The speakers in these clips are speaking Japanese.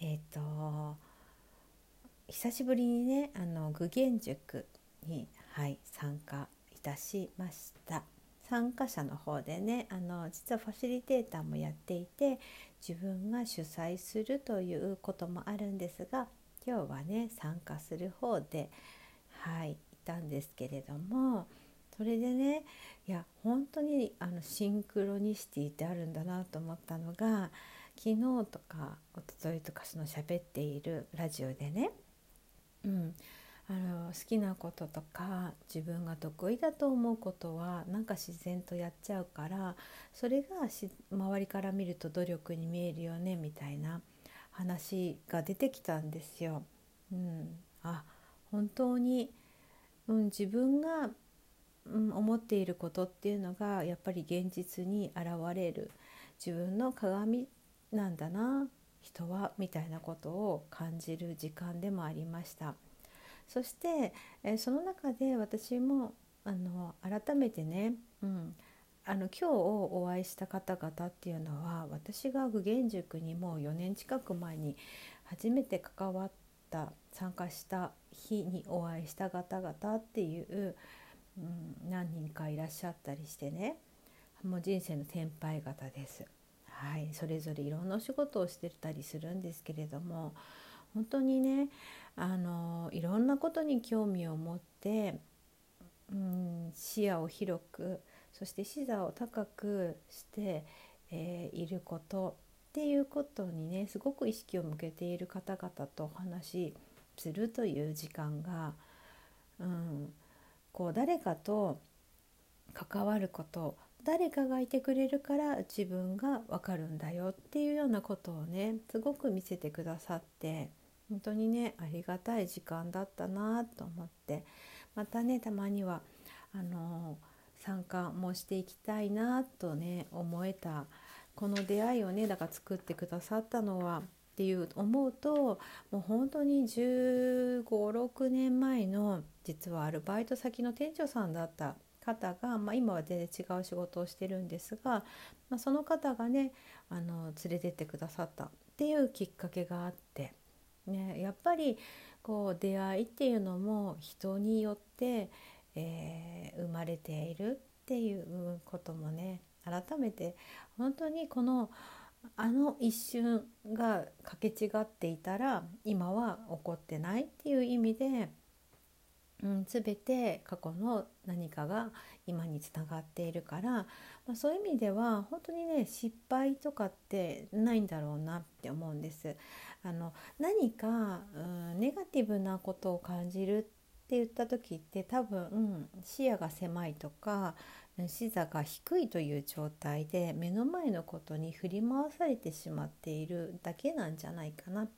えっ、ー、と久しぶりにねあの具現塾に、はい、参加いたしました。参加者の方でねあの実はファシリテーターもやっていて自分が主催するということもあるんですが今日はね参加する方ではいいたんですけれどもそれでねいや本当にあのシンクロニシティってあるんだなと思ったのが昨日とか一昨日とかその喋っているラジオでね、うん、あの好きなこととか自分が得意だと思うことはなんか自然とやっちゃうからそれがし周りから見ると努力に見えるよねみたいな話が出てきたんですよ。うん、あ本当に、うん、自分が、うん、思っていることっていうのがやっぱり現実に現れる。自分の鏡なんだな人はみたいなことを感じる時間でもありましたそして、えその中で私もあの改めてね、うん、あの今日お会いした方々っていうのは私が具現塾にもう4年近く前に初めて関わった参加した日にお会いした方々っていう、うん、何人かいらっしゃったりしてねもう人生の先輩方です。はい、それぞれいろんなお仕事をしてたりするんですけれども本当にねあのいろんなことに興味を持って、うん、視野を広くそして視座を高くして、えー、いることっていうことにねすごく意識を向けている方々とお話しするという時間が、うん、こう誰かと関わること誰かがいてくれるから自分が分かるんだよっていうようなことをねすごく見せてくださって本当にねありがたい時間だったなと思ってまたねたまにはあの参加もしていきたいなとね思えたこの出会いをねだから作ってくださったのはっていう思うともう本当に1 5 6年前の実はアルバイト先の店長さんだった方が、まあ、今は全然違う仕事をしてるんですが、まあ、その方がねあの連れてってくださったっていうきっかけがあって、ね、やっぱりこう出会いっていうのも人によって、えー、生まれているっていうこともね改めて本当にこのあの一瞬がかけ違っていたら今は起こってないっていう意味でうん、全て過去の何かが今につながっているから、まあ、そういう意味では本当にね失敗とかってないんだろうなって思うんです。あの何か、うん、ネガティブなことを感じるって言った時って多分、うん、視野が狭いとか視座が低いという状態で目の前のことに振り回されてしまっているだけなんじゃないかな。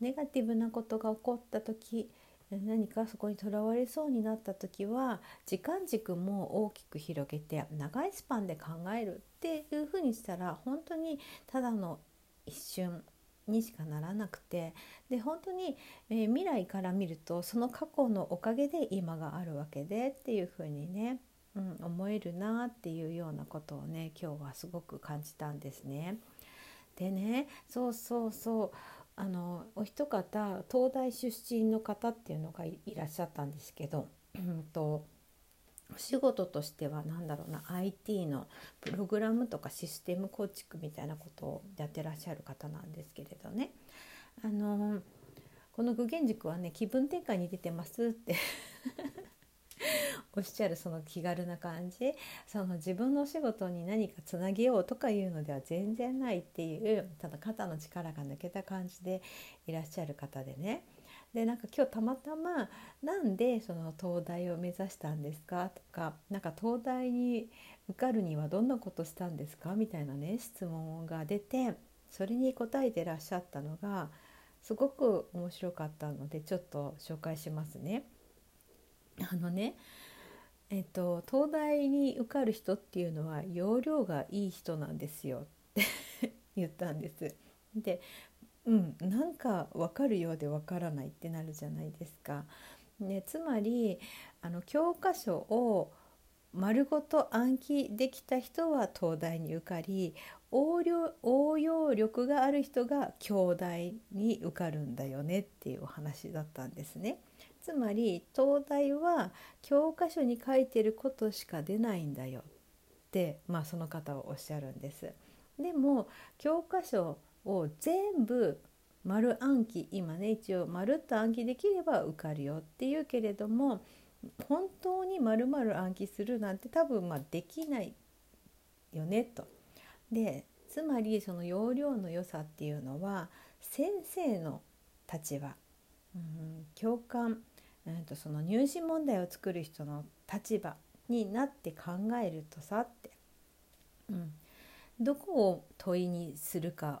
ネガティブなことが起こった時何かそこにとらわれそうになった時は時間軸も大きく広げて長いスパンで考えるっていうふうにしたら本当にただの一瞬にしかならなくてで本当に、えー、未来から見るとその過去のおかげで今があるわけでっていうふうにね、うん、思えるなっていうようなことをね今日はすごく感じたんですね。でねそうそうそうあのお一方東大出身の方っていうのがいらっしゃったんですけど、うんと、お仕事としては何だろうな IT のプログラムとかシステム構築みたいなことをやってらっしゃる方なんですけれどね。あのこの具現塾はね気分転換に出てますって。おっしゃるその気軽な感じ。その自分のお仕事に何かつなげようとかいうのでは全然ないっていうただ肩の力が抜けた感じでいらっしゃる方でね。でなんか今日たまたまなんでその東大を目指したんですか？とかなんか東大に受かるにはどんなことしたんですか？みたいなね質問が出てそれに答えてらっしゃったのがすごく面白かったのでちょっと紹介しますね。あのねえっと、東大に受かる人っていうのは容量がいい人なんですよって 言ったんです。でうんなんか分かるようで分からないってなるじゃないですか。ね、つまりあの教科書を丸ごと暗記できた人は東大に受かり応応用力がある人が京大に受かるんだよねっていうお話だったんですね。つまり東大は教科書に書いてることしか出ないんだよって、まあ、その方はおっしゃるんです。でも教科書を全部丸暗記今ね一応丸っと暗記できれば受かるよっていうけれども本当に丸々暗記するなんて多分まあできないよねと。でつまりその要領の良さっていうのは先生の立場、うん、教官、えー、とその入試問題を作る人の立場になって考えるとさって、うん、どこを問いにするか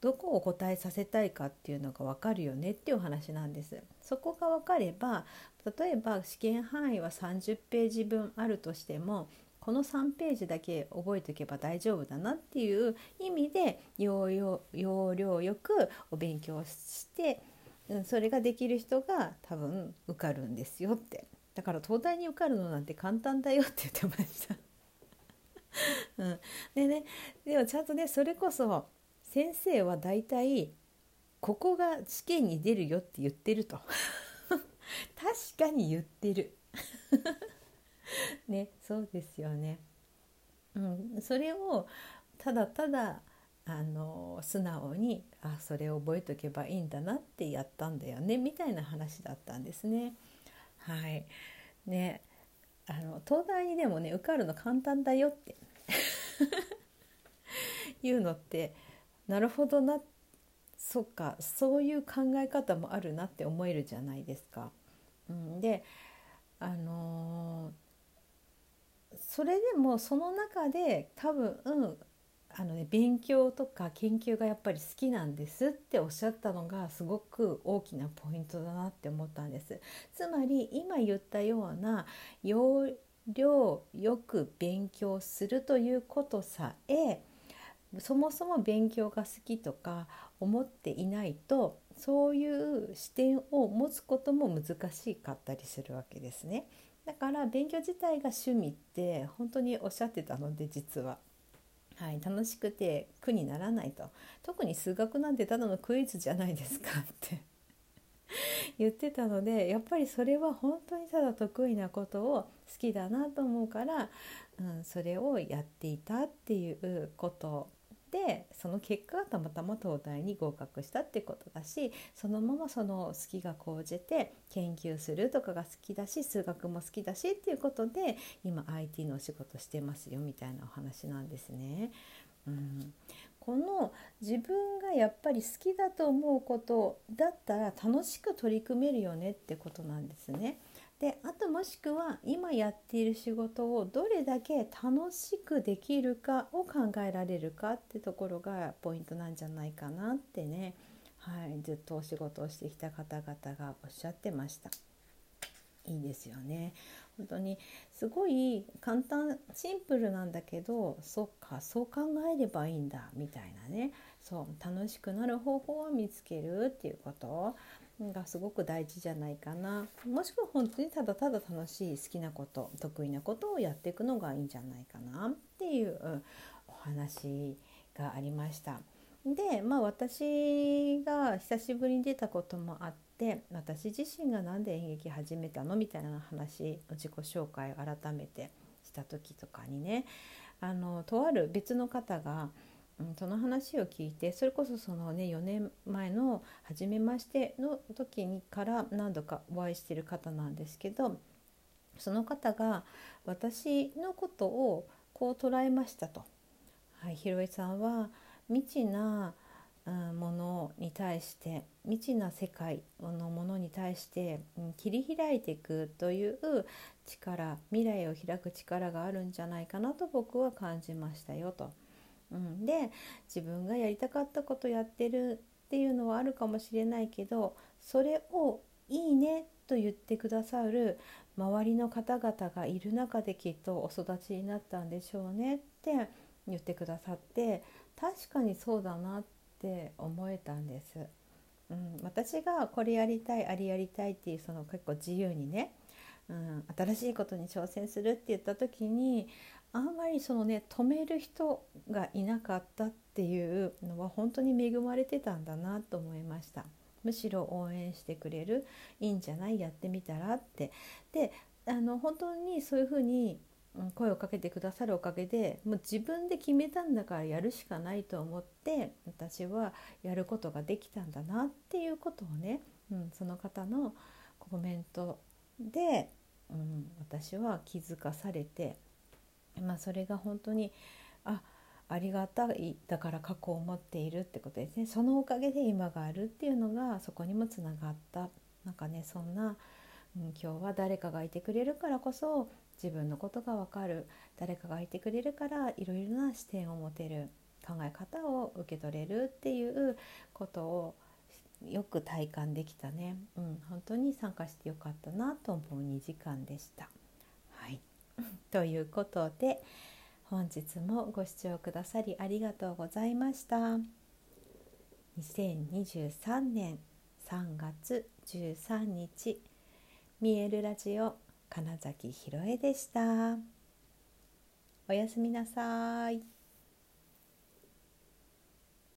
どこを答えさせたいかっていうのが分かるよねっていうお話なんです。そこが分かれば例えば試験範囲は30ページ分あるとしてもこの3ページだけ覚えておけば大丈夫だなっていう意味で要領よくお勉強してそれができる人が多分受かるんですよって。だから東大に受かるのなんて簡単だよって言ってました。うん、でねでもちゃんとねそれこそ先生は大体ここが試験に出るよって言ってると。確かに言ってる。ねそうですよね。うん、それをただただあの素直にあそれを覚えとけばいいんだなってやったんだよねみたいな話だったんですね。はいねあの東大にでもね受かるの簡単だよって いうのってなるほどなそっかそういう考え方もあるなって思えるじゃないですか。うん、であのー、それでもその中で多分、うん、あのね、勉強とか研究がやっぱり好きなんですっておっしゃったのがすごく大きなポイントだなって思ったんです。つまり今言ったような要領よく勉強するということさえそもそも勉強が好きとか思っていないとそういう視点を持つことも難しかったりするわけですね。だから勉強自体が趣味って本当におっしゃってたので実は。はい、楽しくて苦にならないと。特に数学なんてただのクイズじゃないですかって 言ってたのでやっぱりそれは本当にただ得意なことを好きだなと思うから、うん、それをやっていたっていうことでその結果がたまたま東大に合格したってことだしそのままその好きが高じて研究するとかが好きだし数学も好きだしっていうことで今 IT のお仕事してますよみたいなお話なんですね。うん、この自分がやっぱり好きだと思うことだったら楽しく取り組めるよねってことなんですね。であともしくは今やっている仕事をどれだけ楽しくできるかを考えられるかってところがポイントなんじゃないかなってね、はい、ずっとお仕事をしてきた方々がおっしゃってました。いいですよね。本当にすごい簡単シンプルなんだけどそっかそう考えればいいんだみたいなね。そう楽しくなる方法を見つけるっていうこと。がすごく大事じゃないかな。もしくは本当にただただ楽しい好きなこと得意なことをやっていくのがいいんじゃないかな。っていうお話がありました。でまあ私が久しぶりに出たこともあって私自身が何で演劇始めたの？みたいな話自己紹介を改めてした時とかにねあのとある別の方が「その話を聞いてそれこそそのね4年前の初めましての時にから何度かお会いしてる方なんですけどその方が私のことをこう捉えましたと。はい、ひろえさんは未知なものに対して未知な世界のものに対して切り開いていくという力未来を開く力があるんじゃないかなと僕は感じましたよと。うん、で自分がやりたかったことやってるっていうのはあるかもしれないけどそれを「いいね」と言ってくださる周りの方々がいる中できっとお育ちになったんでしょうねって言ってくださって確かにそうだなって思えたんです。うん、私がこれやりたいあれやりたいっていうその結構自由にね、うん、新しいことに挑戦するって言った時にあんまりそのね止める人がいなかったっていうのは本当に恵まれてたんだなと思いました。むしろ応援してくれるいいんじゃないやってみたらってであの本当にそういうふうに声をかけてくださるおかげでもう自分で決めたんだからやるしかないと思って私はやることができたんだなっていうことをね、うん、その方のコメントで、うん、私は気づかされて、まあ、それが本当にあありがたいだから過去を持っているってことですね。そのおかげで今があるっていうのがそこにもつながった。なんかねそんな、うん、今日は誰かがいてくれるからこそ自分のことが分かる。誰かがいてくれるからいろいろな視点を持てる。考え方を受け取れるっていうことをよく体感できたね、うん、本当に参加してよかったなと思う2時間でした。ということで。本日もご視聴くださりありがとうございました2023年3月13日見えるラジオ金崎ひろえでしたおやすみなさい